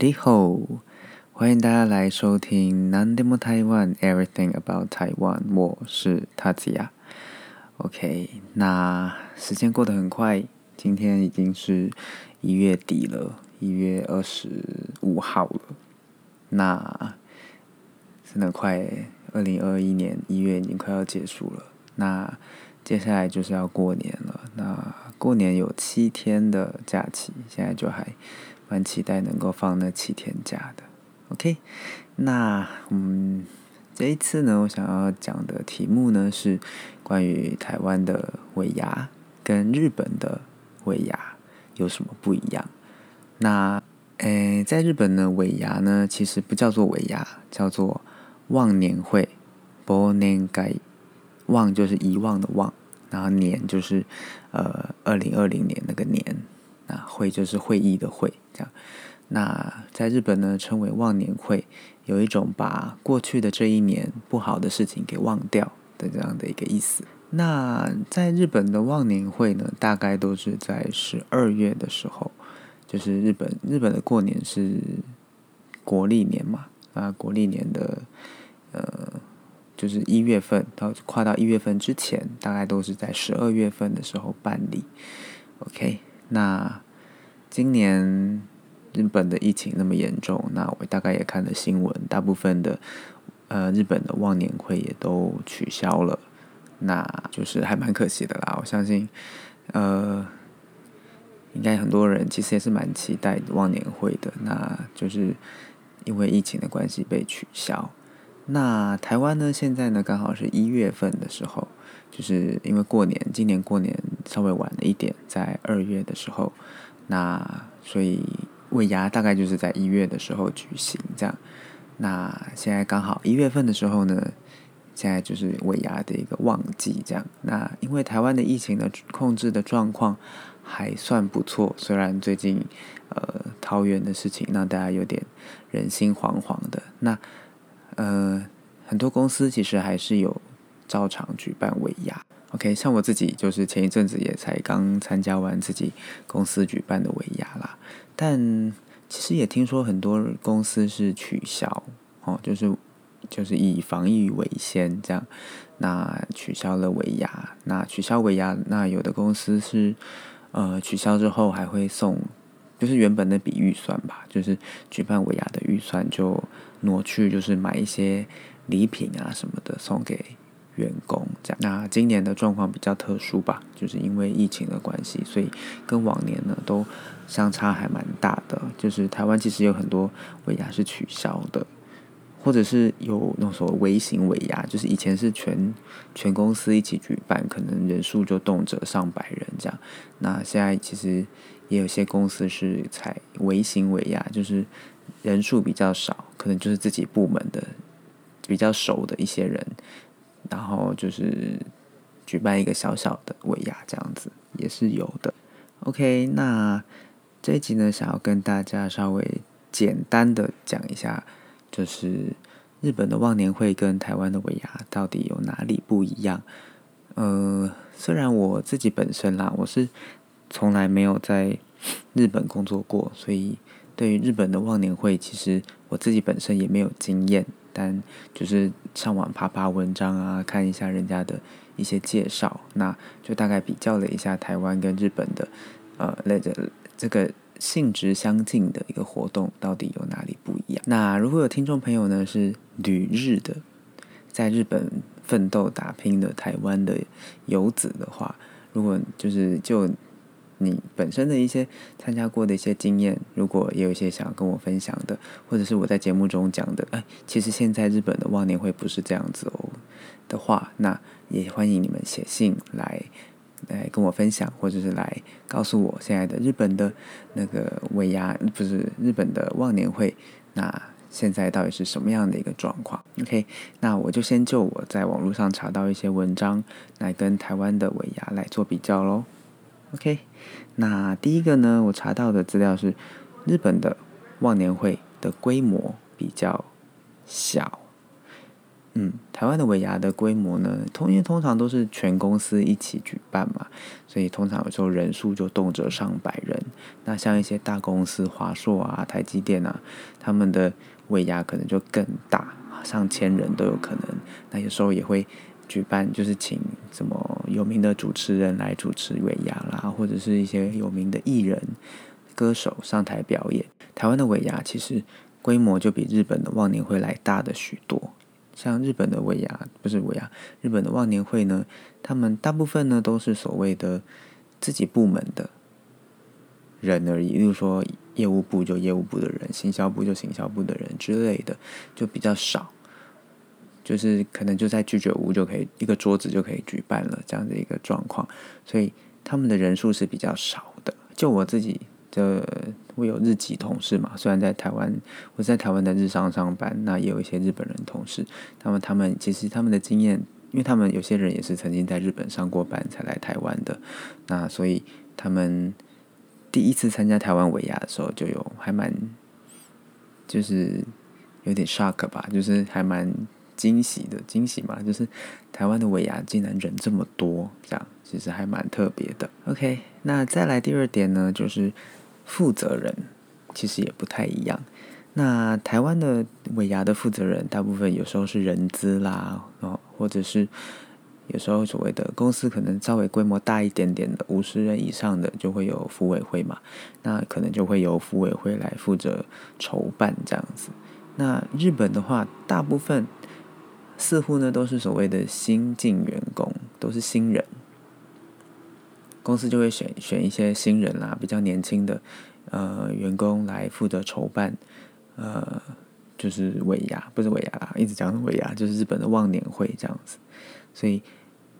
你好，欢迎大家来收听《南 demo Taiwan Everything About Taiwan》，我是塔子亚。OK，那时间过得很快，今天已经是一月底了，一月二十五号了。那真的快，二零二一年一月已经快要结束了。那接下来就是要过年了。那过年有七天的假期，现在就还。蛮期待能够放那七天假的，OK？那嗯，这一次呢，我想要讲的题目呢是关于台湾的尾牙跟日本的尾牙有什么不一样。那诶，在日本呢，尾牙呢其实不叫做尾牙，叫做忘年会 b 年 n 忘就是遗忘的忘，然后年就是呃二零二零年那个年。那会就是会议的会，这样。那在日本呢，称为忘年会，有一种把过去的这一年不好的事情给忘掉的这样的一个意思。那在日本的忘年会呢，大概都是在十二月的时候，就是日本日本的过年是国历年嘛，啊，国历年的呃，就是一月份到跨到一月份之前，大概都是在十二月份的时候办理。OK。那今年日本的疫情那么严重，那我大概也看了新闻，大部分的呃日本的忘年会也都取消了，那就是还蛮可惜的啦。我相信呃应该很多人其实也是蛮期待忘年会的，那就是因为疫情的关系被取消。那台湾呢，现在呢刚好是一月份的时候。就是因为过年，今年过年稍微晚了一点，在二月的时候，那所以尾牙大概就是在一月的时候举行，这样。那现在刚好一月份的时候呢，现在就是尾牙的一个旺季，这样。那因为台湾的疫情的控制的状况还算不错，虽然最近呃桃园的事情让大家有点人心惶惶的，那呃很多公司其实还是有。照常举办尾牙，OK，像我自己就是前一阵子也才刚参加完自己公司举办的尾牙啦，但其实也听说很多公司是取消哦，就是就是以防疫为先这样，那取消了尾牙，那取消尾牙，那有的公司是呃取消之后还会送，就是原本那笔预算吧，就是举办尾牙的预算就挪去，就是买一些礼品啊什么的送给。员工这样，那今年的状况比较特殊吧，就是因为疫情的关系，所以跟往年呢都相差还蛮大的。就是台湾其实有很多尾牙是取消的，或者是有那种所谓微型尾牙，就是以前是全全公司一起举办，可能人数就动辄上百人这样。那现在其实也有些公司是采微型尾牙，就是人数比较少，可能就是自己部门的比较熟的一些人。然后就是举办一个小小的尾牙，这样子也是有的。OK，那这一集呢，想要跟大家稍微简单的讲一下，就是日本的忘年会跟台湾的尾牙到底有哪里不一样。呃，虽然我自己本身啦，我是从来没有在日本工作过，所以对于日本的忘年会，其实我自己本身也没有经验。但就是上网爬爬文章啊，看一下人家的一些介绍，那就大概比较了一下台湾跟日本的，呃，那个这个性质相近的一个活动到底有哪里不一样。那如果有听众朋友呢是旅日的，在日本奋斗打拼的台湾的游子的话，如果就是就。你本身的一些参加过的一些经验，如果也有一些想要跟我分享的，或者是我在节目中讲的，哎，其实现在日本的忘年会不是这样子哦的话，那也欢迎你们写信来来跟我分享，或者是来告诉我现在的日本的那个尾牙，不是日本的忘年会，那现在到底是什么样的一个状况？OK，那我就先就我在网络上查到一些文章来跟台湾的尾牙来做比较喽。OK，那第一个呢，我查到的资料是日本的忘年会的规模比较小。嗯，台湾的尾牙的规模呢，通因为通常都是全公司一起举办嘛，所以通常有时候人数就动辄上百人。那像一些大公司，华硕啊、台积电啊，他们的尾牙可能就更大，上千人都有可能。那有时候也会举办，就是请什么有名的主持人来主持尾牙啦，或者是一些有名的艺人、歌手上台表演。台湾的尾牙其实规模就比日本的忘年会来大的许多。像日本的尾牙不是尾牙，日本的忘年会呢，他们大部分呢都是所谓的自己部门的人而已，例如说业务部就业务部的人，行销部就行销部的人之类的，就比较少，就是可能就在居酒屋就可以一个桌子就可以举办了这样的一个状况，所以他们的人数是比较少的。就我自己。的我有日籍同事嘛，虽然在台湾，我在台湾的日商上班，那也有一些日本人同事。他们他们其实他们的经验，因为他们有些人也是曾经在日本上过班才来台湾的，那所以他们第一次参加台湾尾牙的时候，就有还蛮就是有点 shock 吧，就是还蛮惊喜的惊喜嘛，就是台湾的尾牙竟然人这么多，这样其实还蛮特别的。OK，那再来第二点呢，就是。负责人其实也不太一样。那台湾的尾牙的负责人，大部分有时候是人资啦，哦，或者是有时候所谓的公司可能稍微规模大一点点的，五十人以上的就会有服委会嘛。那可能就会由服委会来负责筹办这样子。那日本的话，大部分似乎呢都是所谓的新进员工，都是新人。公司就会选选一些新人啦，比较年轻的呃员工来负责筹办，呃，就是尾牙，不是尾牙啦，一直讲尾牙，就是日本的忘年会这样子。所以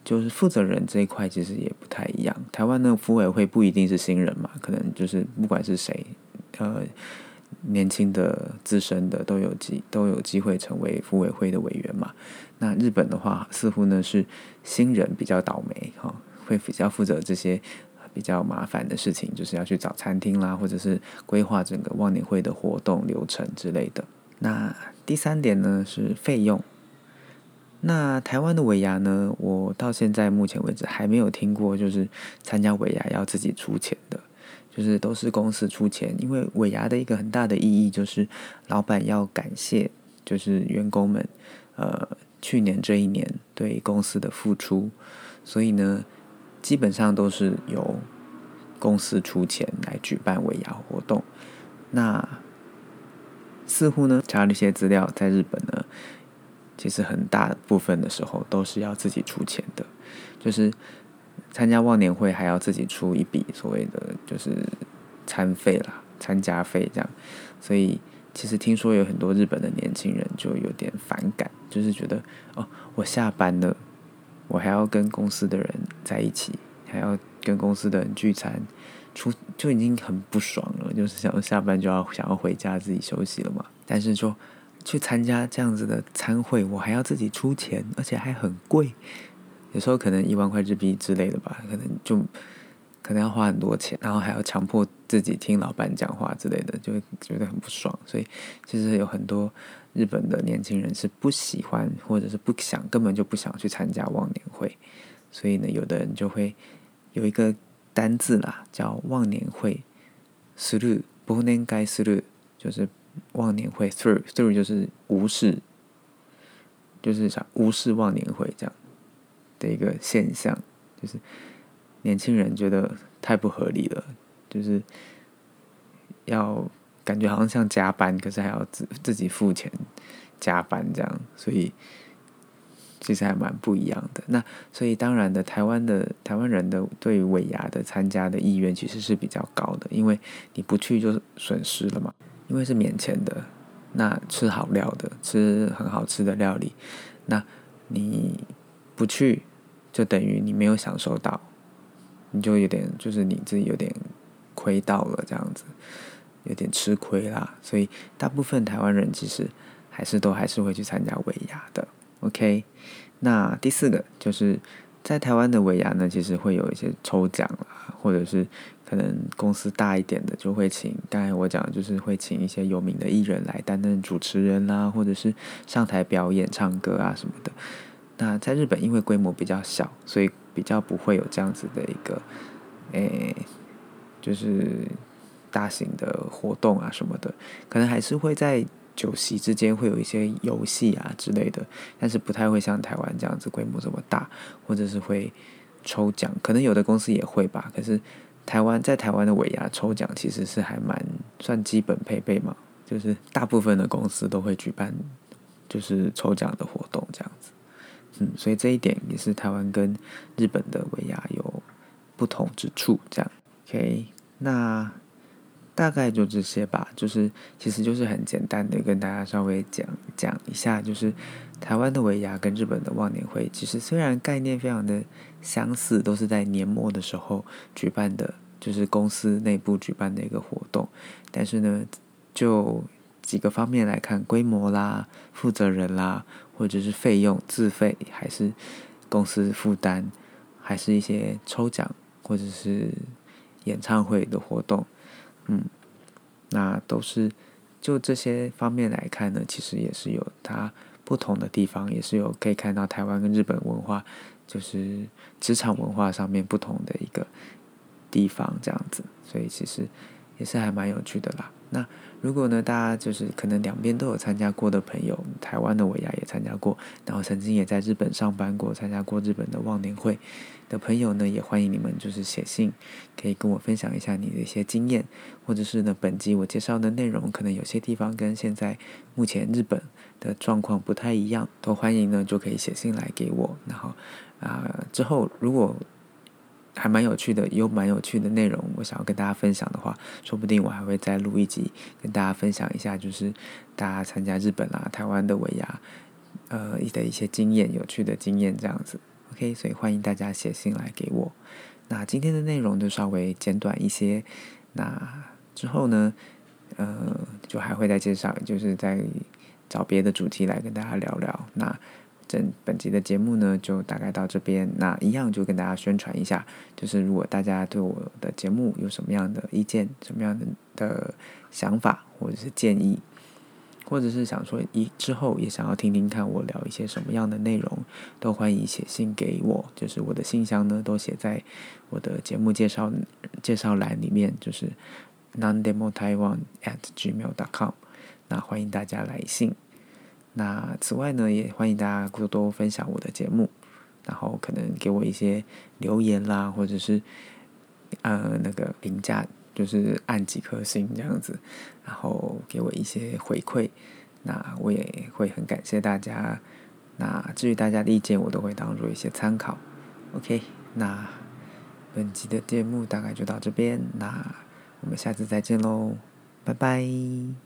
就是负责人这一块其实也不太一样。台湾的服委会不一定是新人嘛，可能就是不管是谁，呃，年轻的、资深的都有机都有机会成为服委会的委员嘛。那日本的话，似乎呢是新人比较倒霉哈。会比较负责这些比较麻烦的事情，就是要去找餐厅啦，或者是规划整个忘年会的活动流程之类的。那第三点呢是费用。那台湾的尾牙呢，我到现在目前为止还没有听过，就是参加尾牙要自己出钱的，就是都是公司出钱。因为尾牙的一个很大的意义就是老板要感谢，就是员工们呃去年这一年对公司的付出，所以呢。基本上都是由公司出钱来举办尾牙活动。那似乎呢，查了一些资料，在日本呢，其实很大部分的时候都是要自己出钱的，就是参加忘年会还要自己出一笔所谓的就是餐费啦、参加费这样。所以其实听说有很多日本的年轻人就有点反感，就是觉得哦，我下班了。我还要跟公司的人在一起，还要跟公司的人聚餐，出就已经很不爽了。就是想下班就要想要回家自己休息了嘛。但是说去参加这样子的餐会，我还要自己出钱，而且还很贵，有时候可能一万块日币之类的吧，可能就可能要花很多钱，然后还要强迫自己听老板讲话之类的，就觉得很不爽。所以其实有很多。日本的年轻人是不喜欢，或者是不想，根本就不想去参加忘年会，所以呢，有的人就会有一个单字啦，叫忘年会，through，不能该 through，就是忘年会 through，through 就是无视，就是想无视忘年会这样的一个现象，就是年轻人觉得太不合理了，就是要。感觉好像像加班，可是还要自自己付钱加班这样，所以其实还蛮不一样的。那所以当然的，台湾的台湾人的对于尾牙的参加的意愿其实是比较高的，因为你不去就损失了嘛，因为是免钱的，那吃好料的，吃很好吃的料理，那你不去就等于你没有享受到，你就有点就是你自己有点亏到了这样子。有点吃亏啦，所以大部分台湾人其实还是都还是会去参加尾牙的。OK，那第四个就是在台湾的尾牙呢，其实会有一些抽奖啦，或者是可能公司大一点的就会请，刚才我讲就是会请一些有名的艺人来担任主持人啦，或者是上台表演唱歌啊什么的。那在日本，因为规模比较小，所以比较不会有这样子的一个，诶，就是大型的活动啊什么的，可能还是会在酒席之间会有一些游戏啊之类的，但是不太会像台湾这样子规模这么大，或者是会抽奖，可能有的公司也会吧。可是台湾在台湾的尾牙抽奖其实是还蛮算基本配备嘛，就是大部分的公司都会举办就是抽奖的活动这样子。嗯，所以这一点也是台湾跟日本的尾牙有不同之处。这样，OK，那大概就这些吧。就是其实就是很简单的跟大家稍微讲讲一下，就是台湾的尾牙跟日本的忘年会，其实虽然概念非常的相似，都是在年末的时候举办的，就是公司内部举办的一个活动，但是呢，就几个方面来看，规模啦、负责人啦。或者是费用自费，还是公司负担，还是一些抽奖，或者是演唱会的活动，嗯，那都是就这些方面来看呢，其实也是有它不同的地方，也是有可以看到台湾跟日本文化，就是职场文化上面不同的一个地方，这样子，所以其实也是还蛮有趣的啦。那如果呢，大家就是可能两边都有参加过的朋友，台湾的尾牙也参加过，然后曾经也在日本上班过，参加过日本的忘年会的朋友呢，也欢迎你们就是写信，可以跟我分享一下你的一些经验，或者是呢，本集我介绍的内容可能有些地方跟现在目前日本的状况不太一样，都欢迎呢就可以写信来给我，然后啊之后如果。还蛮有趣的，有蛮有趣的内容，我想要跟大家分享的话，说不定我还会再录一集，跟大家分享一下，就是大家参加日本啊、台湾的尾牙，呃的一些经验，有趣的经验这样子。OK，所以欢迎大家写信来给我。那今天的内容就稍微简短一些，那之后呢，呃，就还会再介绍，就是在找别的主题来跟大家聊聊。那。整本集的节目呢，就大概到这边。那一样就跟大家宣传一下，就是如果大家对我的节目有什么样的意见、什么样的的想法或者是建议，或者是想说一之后也想要听听看我聊一些什么样的内容，都欢迎写信给我。就是我的信箱呢，都写在我的节目介绍介绍栏里面，就是 nondemotaiwan@gmail.com。那欢迎大家来信。那此外呢，也欢迎大家多多分享我的节目，然后可能给我一些留言啦，或者是呃那个评价，就是按几颗星这样子，然后给我一些回馈，那我也会很感谢大家。那至于大家的意见，我都会当做一些参考。OK，那本期的节目大概就到这边，那我们下次再见喽，拜拜。